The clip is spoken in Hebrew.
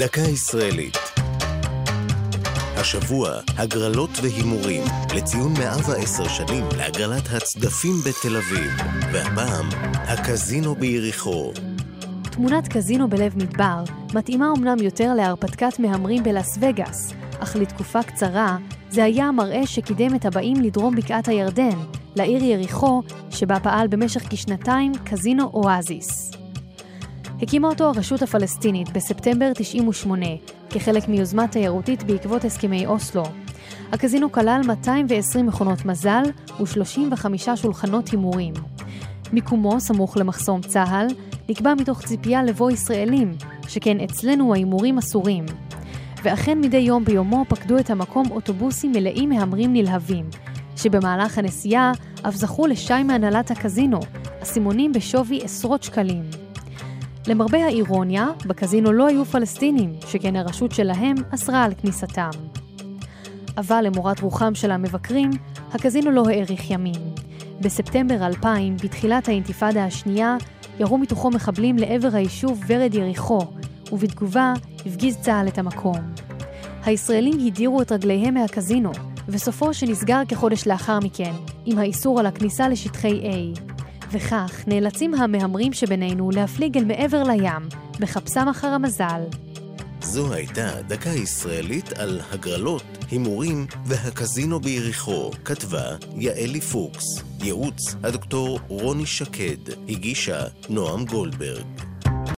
דקה ישראלית. השבוע, הגרלות והימורים, לציון 110 שנים להגרלת הצדפים בתל אביב, והפעם, הקזינו ביריחו. תמונת קזינו בלב מדבר מתאימה אומנם יותר להרפתקת מהמרים בלאס וגאס, אך לתקופה קצרה זה היה המראה שקידם את הבאים לדרום בקעת הירדן, לעיר יריחו, שבה פעל במשך כשנתיים קזינו אואזיס. הקימה אותו הרשות הפלסטינית בספטמבר 98, כחלק מיוזמה תיירותית בעקבות הסכמי אוסלו. הקזינו כלל 220 מכונות מזל ו-35 שולחנות הימורים. מיקומו סמוך למחסום צה"ל, נקבע מתוך ציפייה לבוא ישראלים, שכן אצלנו ההימורים אסורים. ואכן מדי יום ביומו פקדו את המקום אוטובוסים מלאים מהמרים נלהבים, שבמהלך הנסיעה אף זכו לשי מהנהלת הקזינו, אסימונים בשווי עשרות שקלים. למרבה האירוניה, בקזינו לא היו פלסטינים, שכן הרשות שלהם אסרה על כניסתם. אבל למורת רוחם של המבקרים, הקזינו לא האריך ימים. בספטמבר 2000, בתחילת האינתיפאדה השנייה, ירו מתוכו מחבלים לעבר היישוב ורד יריחו, ובתגובה הפגיז צה"ל את המקום. הישראלים הדירו את רגליהם מהקזינו, וסופו שנסגר כחודש לאחר מכן, עם האיסור על הכניסה לשטחי A. וכך נאלצים המהמרים שבינינו להפליג אל מעבר לים, מחפשם אחר המזל. זו הייתה דקה ישראלית על הגרלות, הימורים והקזינו ביריחו, כתבה יעלי פוקס. ייעוץ הדוקטור רוני שקד, הגישה נועם גולדברג.